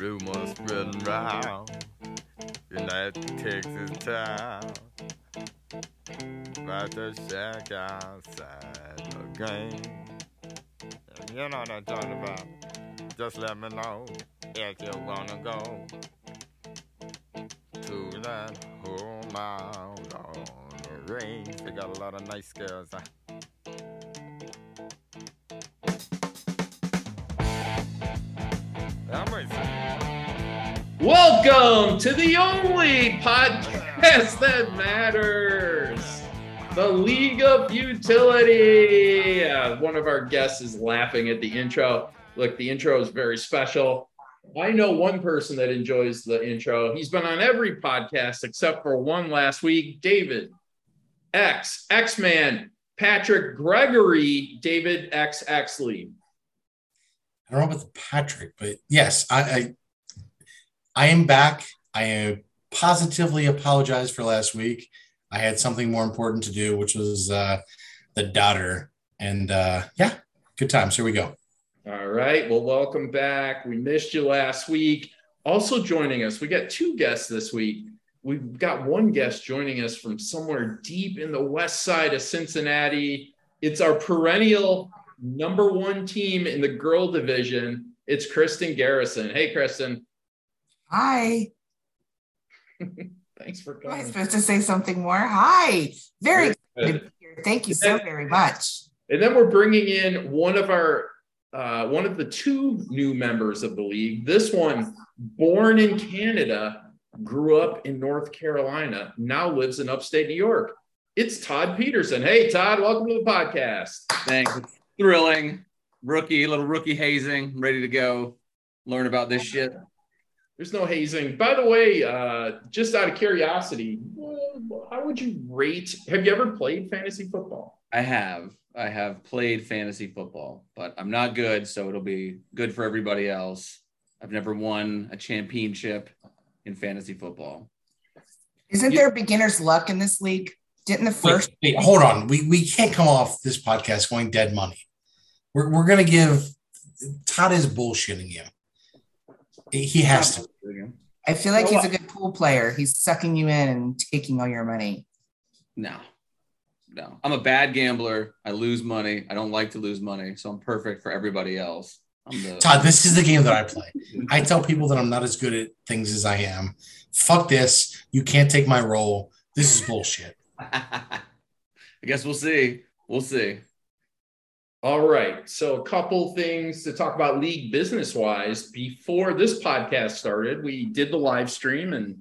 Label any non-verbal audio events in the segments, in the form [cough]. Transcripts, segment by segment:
Rumors spreading round in that Texas town about the shack outside. And you know what I'm talking about. Just let me know if you wanna go to that home out on the range. They got a lot of nice girls. Huh? Welcome to the only podcast that matters the League of Futility. Uh, one of our guests is laughing at the intro. Look, the intro is very special. I know one person that enjoys the intro. He's been on every podcast except for one last week. David X, X Man, Patrick Gregory, David X Exley. I don't know about the Patrick, but yes, I, I I am back. I positively apologize for last week. I had something more important to do, which was uh, the daughter. And uh, yeah, good times. Here we go. All right. Well, welcome back. We missed you last week. Also joining us, we got two guests this week. We've got one guest joining us from somewhere deep in the west side of Cincinnati. It's our perennial number one team in the girl division. It's Kristen Garrison. Hey, Kristen. Hi. [laughs] Thanks for Am I coming. supposed to say something more? Hi. Very Very excited to be here. Thank you so very much. And then we're bringing in one of our uh, one of the two new members of the league. This one, born in Canada, grew up in North Carolina, now lives in upstate New York. It's Todd Peterson. Hey, Todd, welcome to the podcast. Thanks. It's thrilling. Rookie, little rookie hazing, ready to go learn about this shit. There's no hazing. By the way, uh, just out of curiosity, how would you rate? Have you ever played fantasy football? I have. I have played fantasy football, but I'm not good, so it'll be good for everybody else. I've never won a championship in fantasy football. Isn't there beginner's luck in this league? Didn't the Wait, first wait, hold on. We, we can't come off this podcast going dead money. We're, we're going to give Todd is bullshitting you. He has to. I feel like he's a good pool player. He's sucking you in and taking all your money. No, no. I'm a bad gambler. I lose money. I don't like to lose money, so I'm perfect for everybody else. I'm the Todd, this is the game that I play. I tell people that I'm not as good at things as I am. Fuck this. You can't take my role. This is bullshit. [laughs] I guess we'll see. We'll see. All right. So, a couple things to talk about league business wise. Before this podcast started, we did the live stream and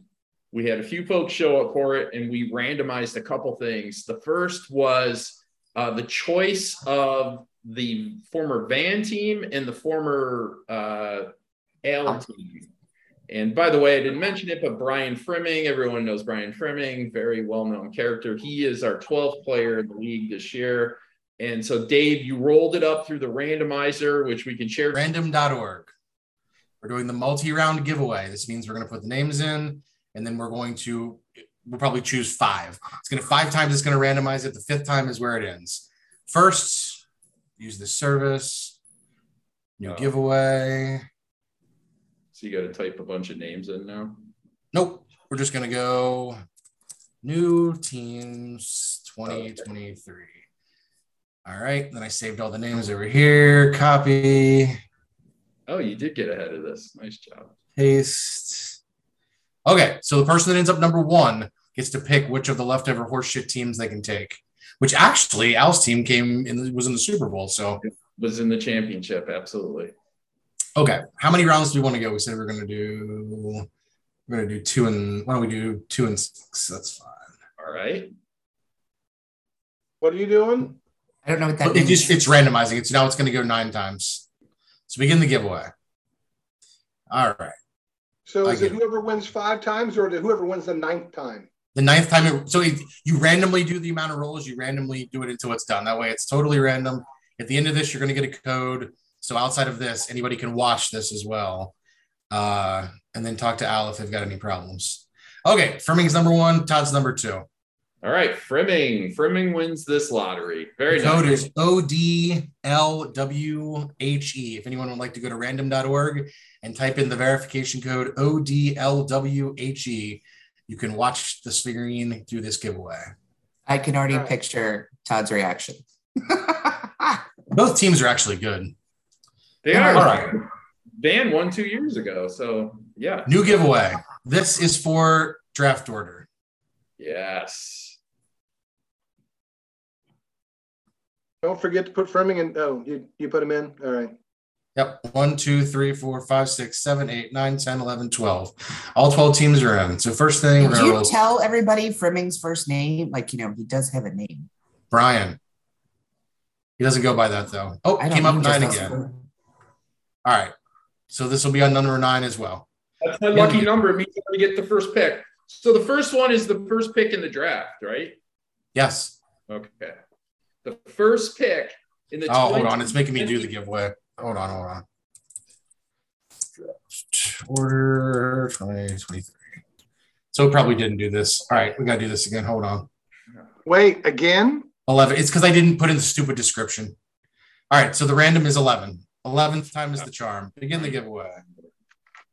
we had a few folks show up for it and we randomized a couple things. The first was uh, the choice of the former Van team and the former uh, Al team. And by the way, I didn't mention it, but Brian Frimming, everyone knows Brian Frimming, very well known character. He is our 12th player in the league this year. And so, Dave, you rolled it up through the randomizer, which we can share. Random.org. We're doing the multi round giveaway. This means we're going to put the names in and then we're going to, we'll probably choose five. It's going to five times, it's going to randomize it. The fifth time is where it ends. First, use the service, new giveaway. So, you got to type a bunch of names in now. Nope. We're just going to go new teams 2023. All right. Then I saved all the names over here. Copy, Oh, you did get ahead of this. Nice job. paste. Okay. So the person that ends up number one gets to pick which of the leftover horseshit teams they can take, which actually Al's team came in, was in the Super Bowl. So, Was in the championship. Absolutely. okay. How many rounds do we want to go? We said we're going to do, we're going to do two and, why don't we do two and six? That's fine. All right. What are you doing? I don't know what that It means. just it's randomizing it. So now it's going to go nine times. So begin the giveaway. All right. So I is it get it. whoever wins five times or whoever wins the ninth time? The ninth time, it, so it, you randomly do the amount of rolls. You randomly do it until it's done. That way, it's totally random. At the end of this, you're going to get a code. So outside of this, anybody can watch this as well, uh, and then talk to Al if they've got any problems. Okay, Frimming's number one. Todd's number two. All right. Frimming. Frimming wins this lottery. Very The code nice. is ODLWHE. E. If anyone would like to go to random.org and type in the verification code ODLWHE, E, you can watch the screen through this giveaway. I can already Alright. picture Todd's reaction. [laughs] Both teams are actually good. They are. right. Van won two years ago. So, yeah. New giveaway. This is for draft order. Yes. Don't forget to put Fleming in. Oh, you, you put him in? All right. Yep. One, two, three, four, five, six, seven, eight, nine, 10, 11, 12. All 12 teams are in. So, first thing, we're Did you roll tell everybody Frimming's first name? Like, you know, he does have a name. Brian. He doesn't go by that, though. Oh, I came up know, nine again. those- All right. So, this will be on number nine as well. That's my lucky number. It means I'm to get the first pick. So, the first one is the first pick in the draft, right? Yes. Okay. The first pick in the Oh, hold on. It's making me do the giveaway. Hold on, hold on. Order 2023. So, it probably didn't do this. All right. We got to do this again. Hold on. Wait, again? 11. It's because I didn't put in the stupid description. All right. So, the random is 11. 11th time is the charm. Begin the giveaway.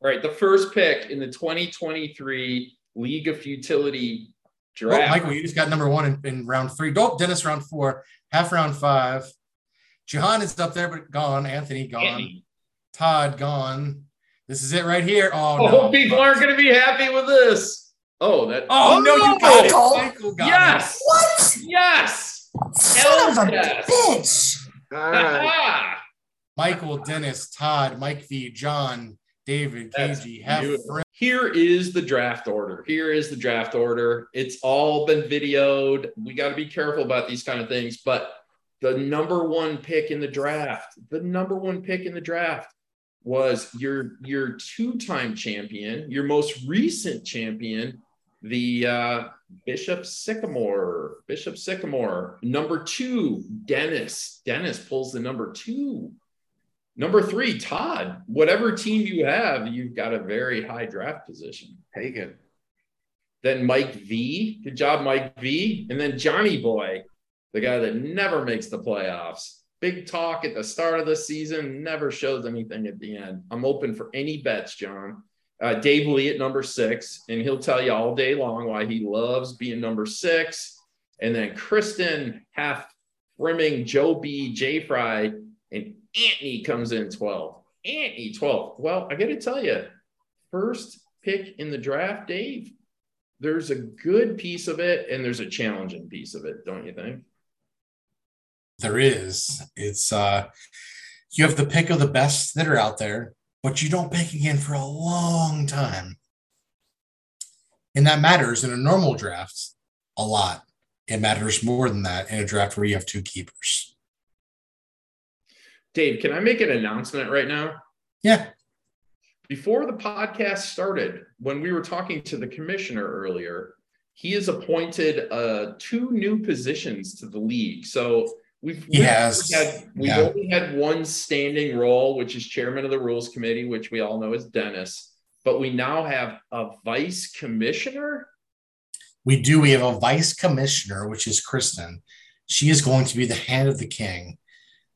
All right, the first pick in the 2023 League of Futility Oh. Michael, you just got number one in, in round three. Dope. Dennis, round four. Half round five. Jahan is up there, but gone. Anthony, gone. Andy. Todd, gone. This is it right here. Oh, Oh, no. people aren't going to be happy with this. Oh, that. Oh, no, you got it. Michael. Michael got Yes. What? Yes. Son of a yes. bitch. All right. Ah. Michael, Dennis, Todd, Mike V, John, David, KG, half beautiful. Here is the draft order. Here is the draft order. It's all been videoed. We got to be careful about these kind of things. But the number one pick in the draft, the number one pick in the draft was your your two-time champion, your most recent champion, the uh, Bishop Sycamore. Bishop Sycamore. Number two, Dennis. Dennis pulls the number two. Number three, Todd. Whatever team you have, you've got a very high draft position. Take it. Then Mike V. Good job, Mike V. And then Johnny Boy, the guy that never makes the playoffs. Big talk at the start of the season, never shows anything at the end. I'm open for any bets, John. Uh, Dave Lee at number six, and he'll tell you all day long why he loves being number six. And then Kristen, Half, Frimming, Joe B, J Fry, and Anthony comes in 12. Anthony 12. Well, I got to tell you, first pick in the draft, Dave, there's a good piece of it and there's a challenging piece of it, don't you think? There is. It's uh you have the pick of the best that are out there, but you don't pick again for a long time. And that matters in a normal draft a lot. It matters more than that in a draft where you have two keepers. Dave, can I make an announcement right now? Yeah. Before the podcast started, when we were talking to the commissioner earlier, he has appointed uh, two new positions to the league. So we've we've has. had, we've Yeah. only had one standing role, which is chairman of the rules committee, which we all know is Dennis. But we now have a vice commissioner. We do. We have a vice commissioner, which is Kristen. She is going to be the hand of the king,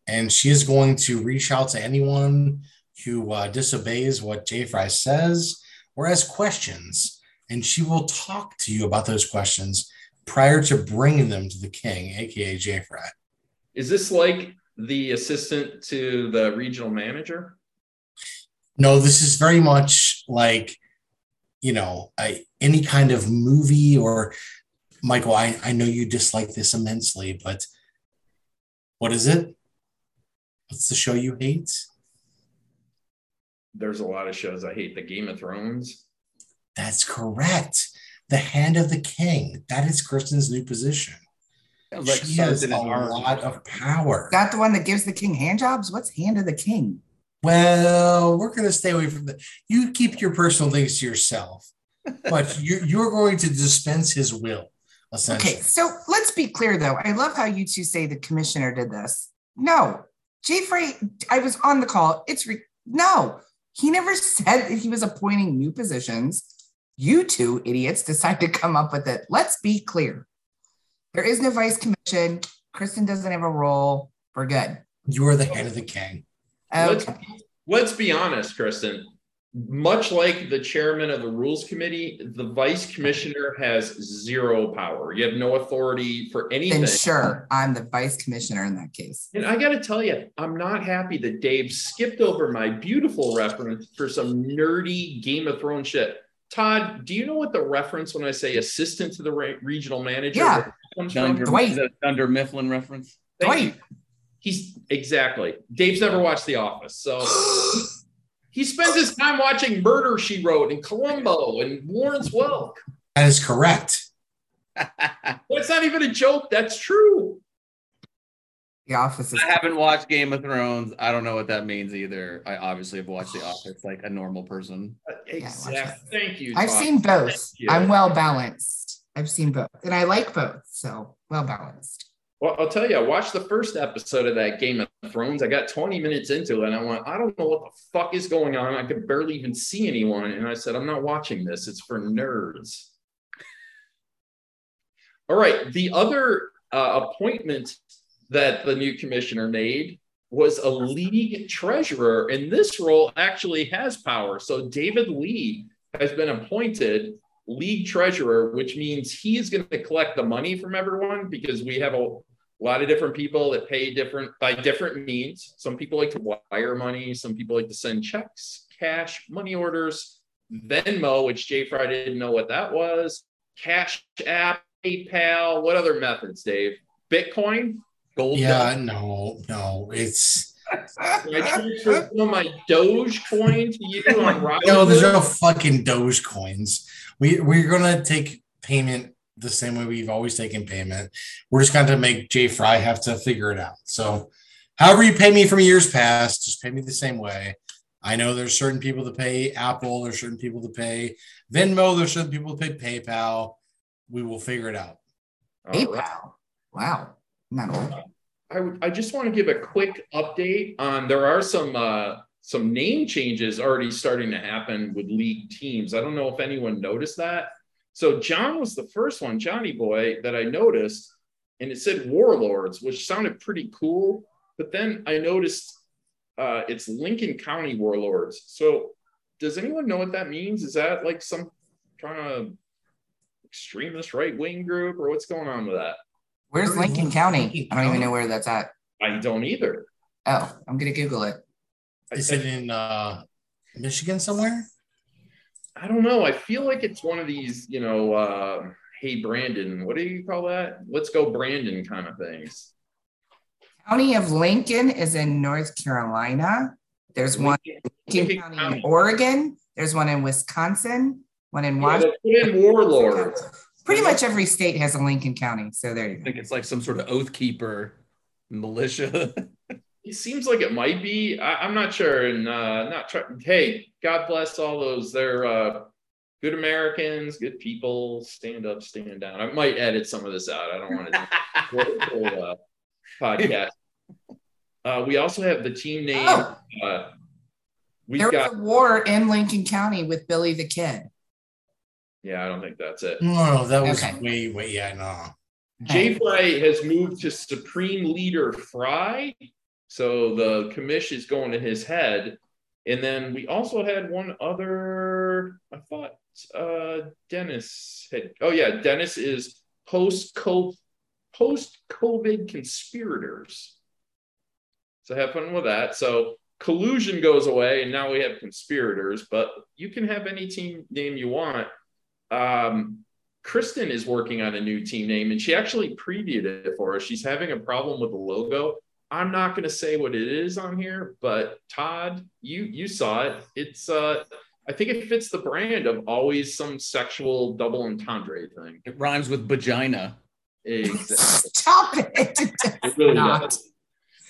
and she is going to reach out to anyone who uh, disobeys what J. Fry says or has questions, and she will talk to you about those questions prior to bringing them to the king, aka J. Fry. Is this like the assistant to the regional manager? No, this is very much like, you know, I, any kind of movie or Michael. I, I know you dislike this immensely, but what is it? What's the show you hate? There's a lot of shows I hate. The Game of Thrones. That's correct. The Hand of the King. That is Kristen's new position. Like she has a Sergeant at Arms. lot of power. Is that the one that gives the king hand jobs? What's hand of the king? Well, we're going to stay away from that. You keep your personal things to yourself, but [laughs] you're, you're going to dispense his will. Okay, so let's be clear though. I love how you two say the commissioner did this. No, Jay Fry, I was on the call. It's re- no, he never said that he was appointing new positions. You two idiots decided to come up with it. Let's be clear. There is no vice commission. Kristen doesn't have a role. We're good. You are the head of the king. Let's let's be honest, Kristen. Much like the chairman of the rules committee, the vice commissioner has zero power. You have no authority for anything. Then sure, I'm the vice commissioner in that case. And I got to tell you, I'm not happy that Dave skipped over my beautiful reference for some nerdy Game of Thrones shit. Todd, do you know what the reference when I say assistant to the re- regional manager Yeah. comes from? Dunder, Dwight. the Dunder Mifflin reference. Thank Dwight. you. He's exactly. Dave's never watched The Office, so [gasps] [laughs] he spends his time watching Murder She Wrote and Columbo and Lawrence Welk. That is correct. [laughs] That's not even a joke. That's true. The office is I haven't watched Game of Thrones. I don't know what that means either. I obviously have watched The Office like a normal person. Uh, Exactly. that. Thank you. I've Todd. seen both. I'm well balanced. I've seen both. And I like both. So well balanced. Well, I'll tell you, I watched the first episode of that Game of Thrones. I got 20 minutes into it and I went, I don't know what the fuck is going on. I could barely even see anyone. And I said, I'm not watching this. It's for nerds. All right. The other uh, appointment that the new commissioner made was a league treasurer. And this role actually has power. So David Lee has been appointed league treasurer, which means he's going to collect the money from everyone because we have a lot of different people that pay different by different means. Some people like to wire money, some people like to send checks, cash, money orders, Venmo, which Jay Fry didn't know what that was, Cash App, PayPal. What other methods, Dave? Bitcoin? Gold? Yeah, no, no, it's I transfer some of my Dogecoin to you on [laughs] Robinhood? no, there's no fucking Doge coins. We we're gonna take payment the same way we've always taken payment. We're just gonna make Jay Fry have to figure it out. So, however you pay me from years past, just pay me the same way. I know there's certain people to pay Apple, there's certain people to pay Venmo, there's certain people to pay PayPal. We will figure it out. PayPal. Wow. Not old. I, I just want to give a quick update on there are some uh, some name changes already starting to happen with league teams. I don't know if anyone noticed that. So John was the first one, Johnny Boy, that I noticed, and it said Warlords, which sounded pretty cool. But then I noticed uh, it's Lincoln County Warlords. So does anyone know what that means? Is that like some kind of extremist right wing group, or what's going on with that? Where's Lincoln County? I don't even know where that's at. I don't either. Oh, I'm gonna Google it. Is it in uh Michigan somewhere? I don't know. I feel like it's one of these, you know, uh, hey Brandon, what do you call that? Let's go Brandon kind of things. County of Lincoln is in North Carolina. There's one in Lincoln Lincoln County County. in Oregon. There's one in Wisconsin. One in Washington. they put in Warlord. Pretty much every state has a Lincoln County. So there you go. I think it's like some sort of oath keeper militia. [laughs] It seems like it might be. I, I'm not sure. And uh, not try- Hey, God bless all those. They're uh, good Americans, good people. Stand up, stand down. I might edit some of this out. I don't want to political uh, podcast. Uh, we also have the team name. Oh, Uh, we've there was got. a war in Lincoln County with Billy the Kid. Yeah, I don't think that's it. No, no, that was Okay. way, way, yeah, no. Jay Fry has moved to Supreme Leader Fry. So the commish is going to his head. And then we also had one other, I thought uh Dennis had oh yeah, Dennis is post COVID conspirators. So have fun with that. So collusion goes away, and now we have conspirators, but you can have any team name you want. Um Kristen is working on a new team name and she actually previewed it for us. She's having a problem with the logo. I'm not going to say what it is on here, but Todd, you you saw it. It's uh I think it fits the brand of always some sexual double entendre thing. it rhymes with vagina. Exactly. Stop it. It really Not. does.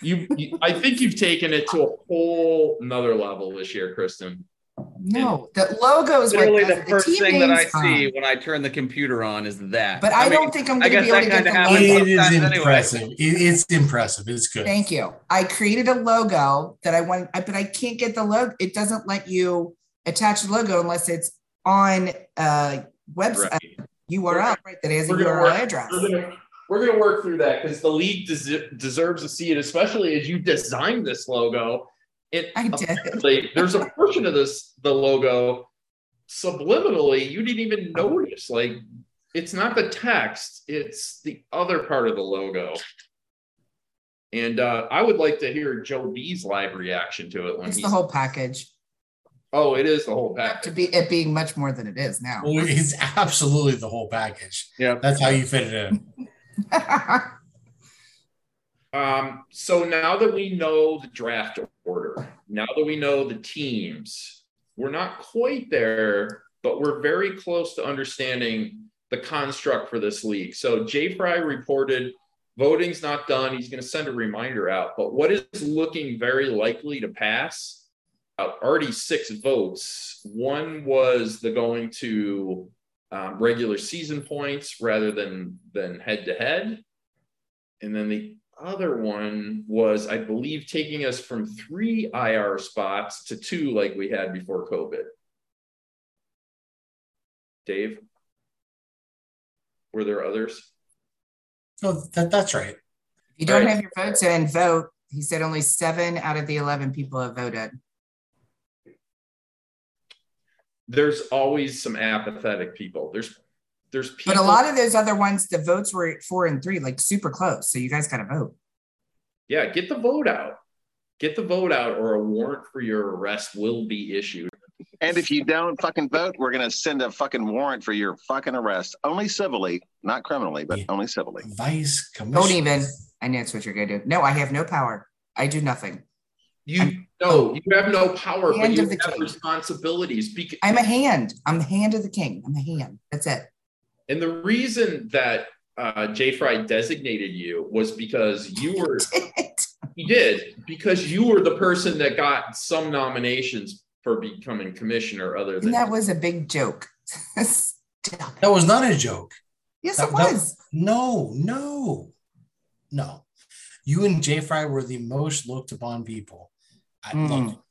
You, you I think you've taken it to a whole another level this year, Kristen. No, the logo is what Literally, the first team thing that I name's see fine. when I turn the computer on is that. But I, mean, don't think I'm going to be able to get kinda the logo. It is sometimes anyway. impressive. It- it's impressive. It's good. Thank you. I created a logo that I want, but I can't get the logo. It doesn't let you attach the logo unless it's on a website Right. URL, right? That has a We're gonna URL work- address. We're gonna we're gonna work through that because the league des- deserves to see it, especially as you designed this logo. It, I did. apparently, there's a portion of this the logo subliminally you didn't even notice. Like it's not the text, it's the other part of the logo. And uh, I would like to hear Joe B's live reaction to it when It's he's the whole package. oh, it is the whole package. To be it being much more than it is now. Well, it's absolutely the whole package. Yeah. That's how you fit it in. [laughs] Um, so now that we know the draft order, now that we know the teams, we're not quite there, but we're very close to understanding the construct for this league. So Jay Fry reported voting's not done. He's going to send a reminder out, but what is looking very likely to pass? Uh, already six votes. One was the going to um, regular season points rather than than head to head, and then the other one was, I believe, taking us from three IR spots to two, like we had before COVID. Dave, were there others? Oh, that, that's right. You don't Right. have your votes in, vote. He said only seven out of the 11 people have voted. There's always some apathetic people. There's there's people. But a lot of those other ones, the votes were at four and three, like super close. So you guys got to vote. yeah, get the vote out. Get the vote out, or a warrant for your arrest will be issued. And if you don't fucking vote, we're gonna send a fucking warrant for your fucking arrest. Only civilly, not criminally, but Yeah. only civilly. Vice commissioner. Don't even. I know that's what you're going to do. No, I have no power. I do nothing. You I'm- no, you have no power, but you of the have king. responsibilities. Because I'm a hand. I'm the hand of the king. I'm a hand. That's it. And the reason that uh, Jay Fry designated you was because [laughs] you were, he did, because you were the person that got some nominations for becoming commissioner other than. and that was a big joke. [laughs] That was not a joke. Yes, That- it that- was. No, no, no. You and Jay Fry were the most looked upon people. I, Mm. Look,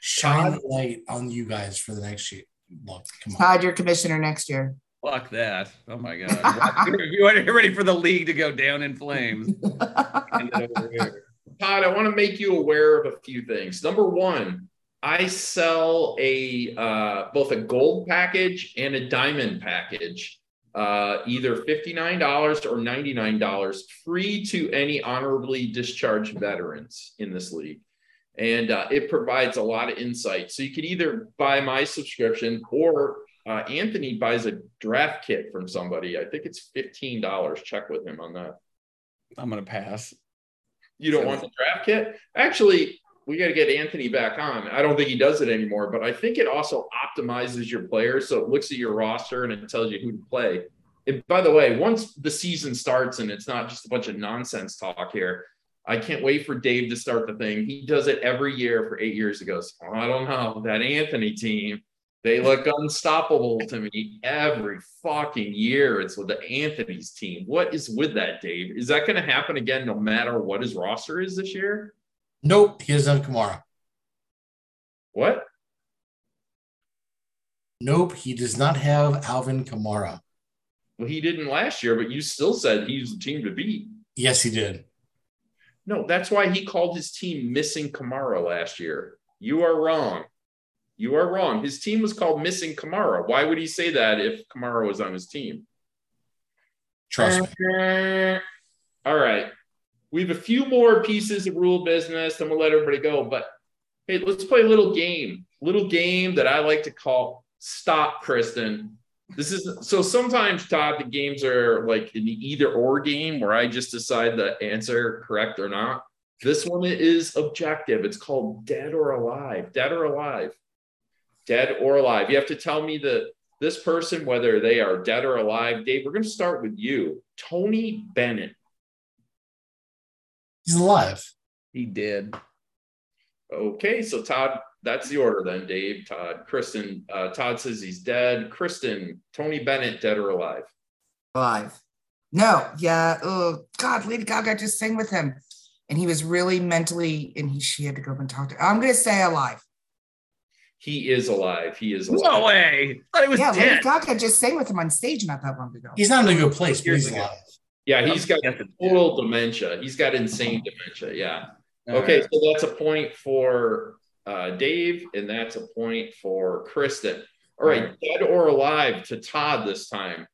shine the light on you guys for the next year. Look, come on. Todd, you're commissioner next year. Fuck that. Oh my [laughs] god. you want you're ready for the league to go down in flames. [laughs] Hand it over here. Todd, I want to make you aware of a few things. Number one, I sell a uh, both a gold package and a diamond package, uh, either fifty nine dollars or ninety nine dollars, free to any honorably discharged veterans in this league, and uh, it provides a lot of insight. So you can either buy my subscription or uh, Anthony buys a draft kit from somebody. I think it's fifteen dollars. Check with him on that. I'm gonna pass. You don't want the draft kit? Actually, we got to get Anthony back on. I don't think he does it anymore, but I think it also optimizes your players. So it looks at your roster and it tells you who to play. And by the way, once the season starts and it's not just a bunch of nonsense talk here, I can't wait for Dave to start the thing. He does it every year for eight years. He goes, "Oh, I don't know, that Anthony team, they look unstoppable to me every fucking year. It's with the Anthony's team. What is with that, Dave? Is that going to happen again no matter what his roster is this year? Nope, he doesn't have Kamara. What? Nope, he does not have Alvin Kamara. Well, he didn't last year, but you still said he's the team to beat. Yes, he did. No, that's why he called his team missing Kamara last year. You are wrong. You are wrong. His team was called missing Kamara. Why would he say that if Kamara was on his team? Trust me. Uh, all right. We have a few more pieces of rule business, then we'll let everybody go. But hey, let's play a little game. Little game that I like to call Stop Kristen. This is so sometimes Todd, the games are like in the either or game where I just decide the answer correct or not. This one is objective. It's called dead or alive. Dead or alive. Dead or alive. You have to tell me that this person, whether they are dead or alive. Dave, we're going to start with you. Tony Bennett. He's alive. He did. Okay, so Todd, that's the order then, Dave. Todd, Kristen. Uh, Todd says he's dead. Kristen, Tony Bennett, dead or alive? Alive. No, yeah. Oh God, Lady Gaga just sang with him, and he was really mentally, and he she had to go up and talk to. I'm gonna say alive. He is alive. He is alive. No way. I thought he was yeah, Lady. Gaga just sang with him on stage not that long ago. He's not in a good place, but he's ago. alive. Yeah, he's got total dementia. He's got insane dementia. Yeah. Okay, All so that's a point for uh, Dave, and that's a point for Kristen. All right, dead or alive to Todd this time.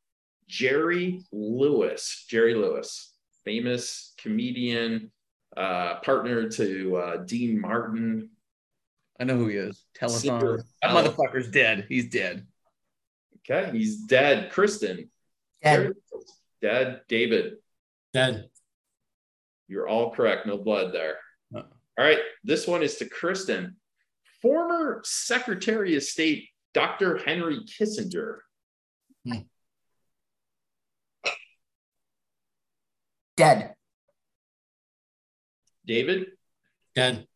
Jerry Lewis. Jerry Lewis, famous comedian, uh, partner to uh, Dean Martin. I know who he is. Telethon. Singer. That motherfucker's dead. He's dead. Okay, he's dead. Kristen. Dead. Dead. David. Dead. You're all correct. No blood there. Uh. All right. This one is to Kristen. Former Secretary of State Dr. Henry Kissinger. Dead. David, Dead.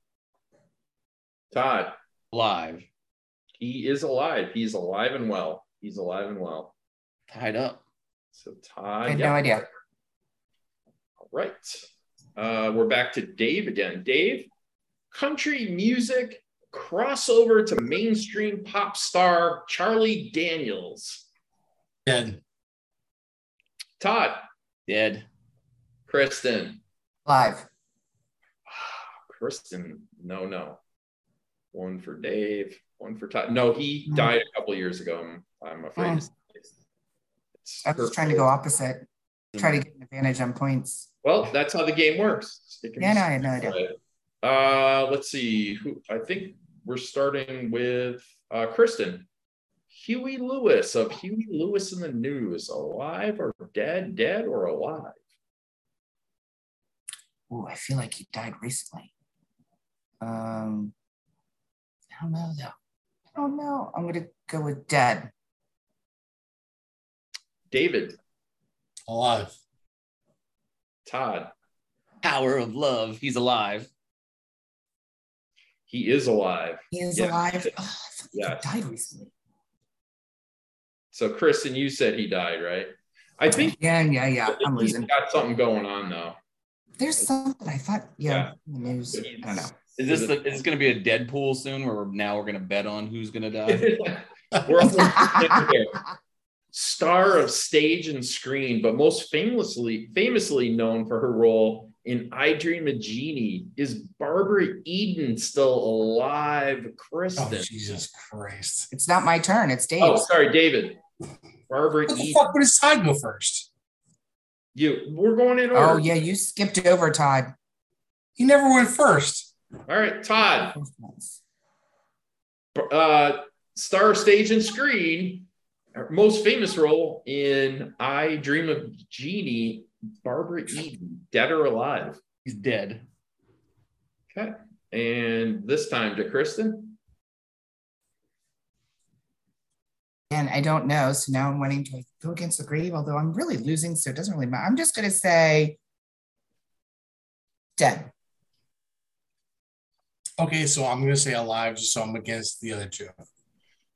Todd. Live. He is alive. He's alive and well. He's alive and well. Tied up. So I Todd. had yeah. no idea. All right. Uh, we're back to Dave again. Dave, country music crossover to mainstream pop star Charlie Daniels. Dead. Todd, Dead. Kristen. Live. Kristen, no, no. One for Dave, one for Todd. No, he Hmm. died a couple years ago. I'm, I'm afraid. It's I was trying to go opposite. Try to get an advantage on points. Well, that's how the game works. Yeah, no, I had no idea. Uh, let's see. Who I think we're starting with uh, Kristen. Huey Lewis of Huey Lewis and the News, alive or dead, dead or alive? Oh, I feel like he died recently. Um, I don't know though. I don't know. I'm gonna go with dead. David, Alive. Todd, Power of love. He's alive. he is alive. He is Yeah. alive. Oh, I he Yeah. died recently. So, Kristen, you said he died, right? I think Yeah, yeah, yeah. I'm he's losing. got something going on though. There's something I thought. Yeah, Yeah. the news. I don't know. Is this the, is this going to be a Deadpool soon where we're, now we're going to bet on who's going to die? [laughs] We're almost. Star of stage and screen, but most famously famously known for her role in I Dream of Jeannie. Is Barbara Eden still alive? Oh, Kristen. Jesus Christ. It's not my turn. It's Dave. Oh, sorry, David. Barbara What the Eden. fuck would his side go first? You we're going in order. Oh, yeah, you skipped over Todd. He never went first. All right, Todd. Uh star stage and screen. Most famous role in I Dream of Jeannie, Barbara Eden, dead or alive. He's dead. Okay. And this time to Kristen. And I don't know. So now I'm wanting to go against the grave, although I'm really losing. So it doesn't really matter. I'm just going to say dead. Okay, so I'm gonna say alive just so I'm against the other two.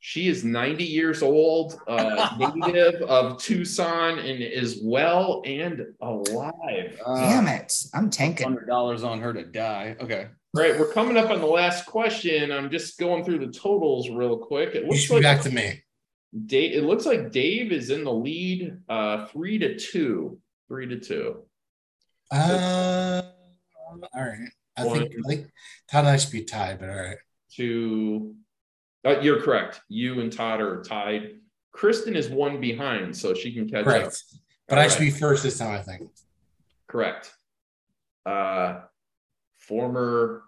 She is 90 years old, uh, [laughs] native of Tucson, and is well and alive. Damn it. I'm tanking. Hundred dollars on her to die. Okay. All right, we're coming up on the last question. I'm just going through the totals real quick. It looks should like back to me. Dave, it looks like Dave is in the lead, uh, three to two. Three to two. Uh, all right. I One. think, I think Todd and I should be tied, but all right. To uh, you're correct. You and Todd are tied. Kristen is one behind, so she can catch up. Correct. But All I should right. be first this time, I think. Correct. Uh, former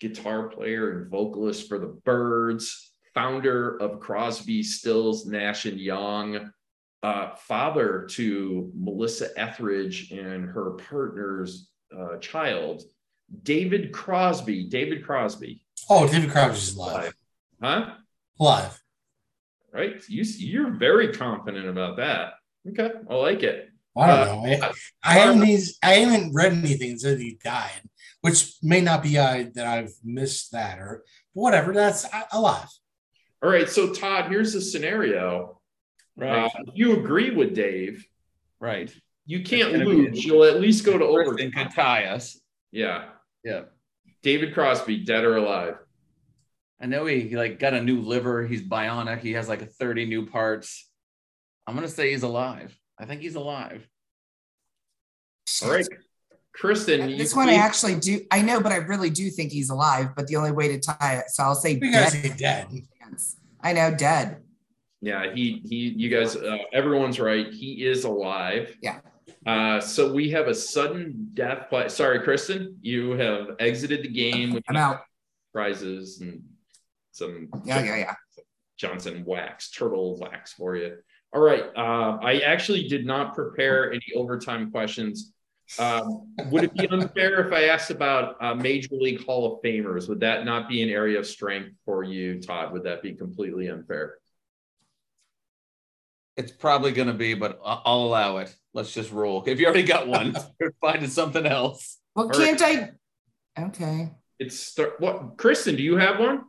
guitar player and vocalist for the Byrds, founder of Crosby, Stills, Nash and Young, uh, father to Melissa Etheridge and her partner's uh, child, David Crosby. David Crosby, Oh, David Crosby's alive. Alive. huh? Alive. Right? You you're very confident about that. Okay, I like it. I don't Uh, know. I, I haven't these, I haven't read anything that he died, which may not be I that I've missed that or whatever. That's I, alive. All right, so Todd, here's the scenario. Right. Uh, you agree with Dave. right. You can't lose. You'll at least go to Kristen overtime. could tie us. Yeah. Yeah. David Crosby, dead or alive? I know he, he like got a new liver. He's bionic. He has like 30 new parts. I'm gonna say he's alive. I think he's alive. All right. Kristen, you This one I actually do. I know, but I really do think he's alive. But the only way to tie it, so I'll say dead. say dead. I know, dead. Yeah, he he. You guys, uh, everyone's right. He is alive. Yeah. Uh, so we have a sudden death play. Sorry, Kristen, you have exited the game with I'm out. prizes and some Yeah, yeah, yeah. Johnson wax, turtle wax for you. All right. Uh, I actually did not prepare any overtime questions. Um, would it be unfair if I asked about uh, Major League Hall of Famers? Would that not be an area of strength for you, Todd? Would that be completely unfair? It's probably going to be, but I- I'll allow it. Let's just roll. If you already got one, [laughs] we're finding something else. Well, All right. can't I? Okay. It's start, what? Kristen, do you have one?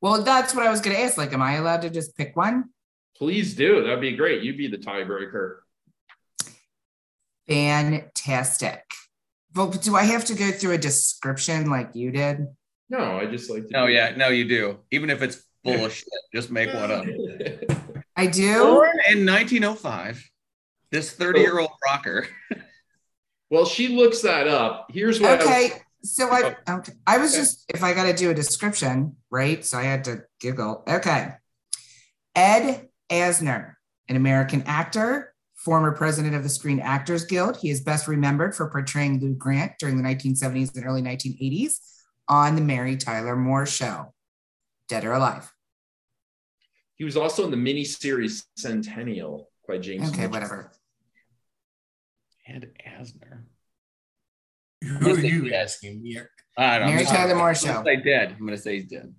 Well, that's what I was going to ask. Like, am I allowed to just pick one? Please do. That'd be great. You'd be the tiebreaker. Fantastic. But do I have to go through a description like you did? No, I just like to. No, do yeah, no, you do. Even if it's full of shit, just make one up. [laughs] that. I do. Born in 1905, this 30 year old rocker. [laughs] well, she looks that up. Here's what. I was- Okay. So I oh. okay. I was just if I got to do a description, right? So I had to giggle. Okay. Ed Asner, an American actor, former president of the Screen Actors Guild. He is best remembered for portraying Lou Grant during the 1970s and early 1980s on the Mary Tyler Moore Show. Dead or alive? He was also in the miniseries Centennial by James. Okay, Mitchell. whatever. Ed Asner. Who are you asking me? I don't know. Mary I'm Tyler Moore gonna Show. say dead. I'm going to say he's dead.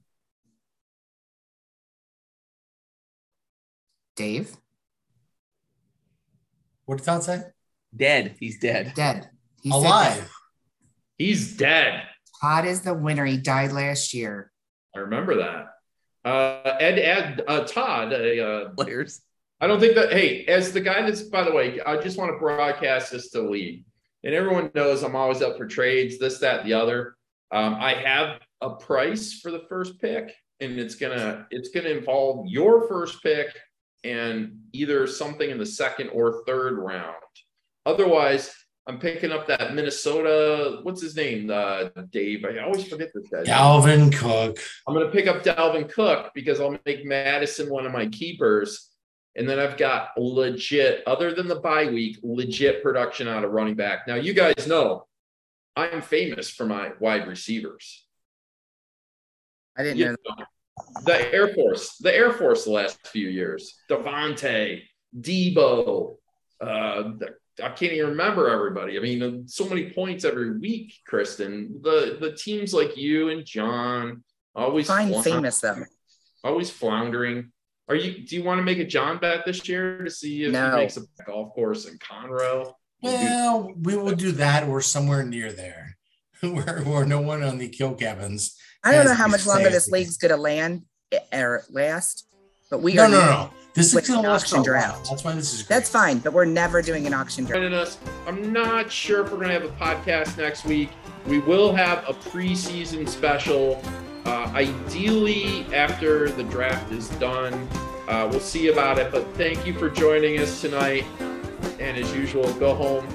Dave, What did Todd say? Dead. He's dead. dead. He said dead. Alive. He's dead. Todd is the winner. He died last year. I remember that. Uh, Ed, Ed, uh, Todd. Uh, Players. I don't think that. Hey, as the guy that's, by the way, I just want to broadcast this to the league, and everyone knows I'm always up for trades, this, that, the other. Um, I have a price for the first pick, and it's gonna it's gonna involve your first pick and either something in the second or third round. Otherwise, I'm picking up that Minnesota. What's his name? Uh, Dave. I always forget this guy. Dalvin Cook. I'm going to pick up Dalvin Cook because I'll make Madison one of my keepers. And then I've got legit, other than the bye week, legit production out of running back. Now, you guys know I'm famous for my wide receivers. I didn't You know. know, the Air Force, the Air Force the last few years, Davante, Deebo, uh, the- I can't even remember everybody. I mean, so many points every week, Kristen. The the teams like you and John always Fine, famous though. always floundering. Are you? Do you want to make a John bet this year to see if No. he makes a golf course in Conroe? Well, we will do that or somewhere near there, [laughs] where, where no one on the kill cabins. I don't know how much longer this league's gonna land eh, or last, but we No, are no, no. This is with an to last for a auction while. draft. That's why this is great. That's fine, but we're never doing an auction draft. joining us. I'm not sure if we're going to have a podcast next week. We will have a preseason special, uh, ideally after the draft is done. Uh, we'll see about it. But thank you for joining us tonight. And as usual, go home.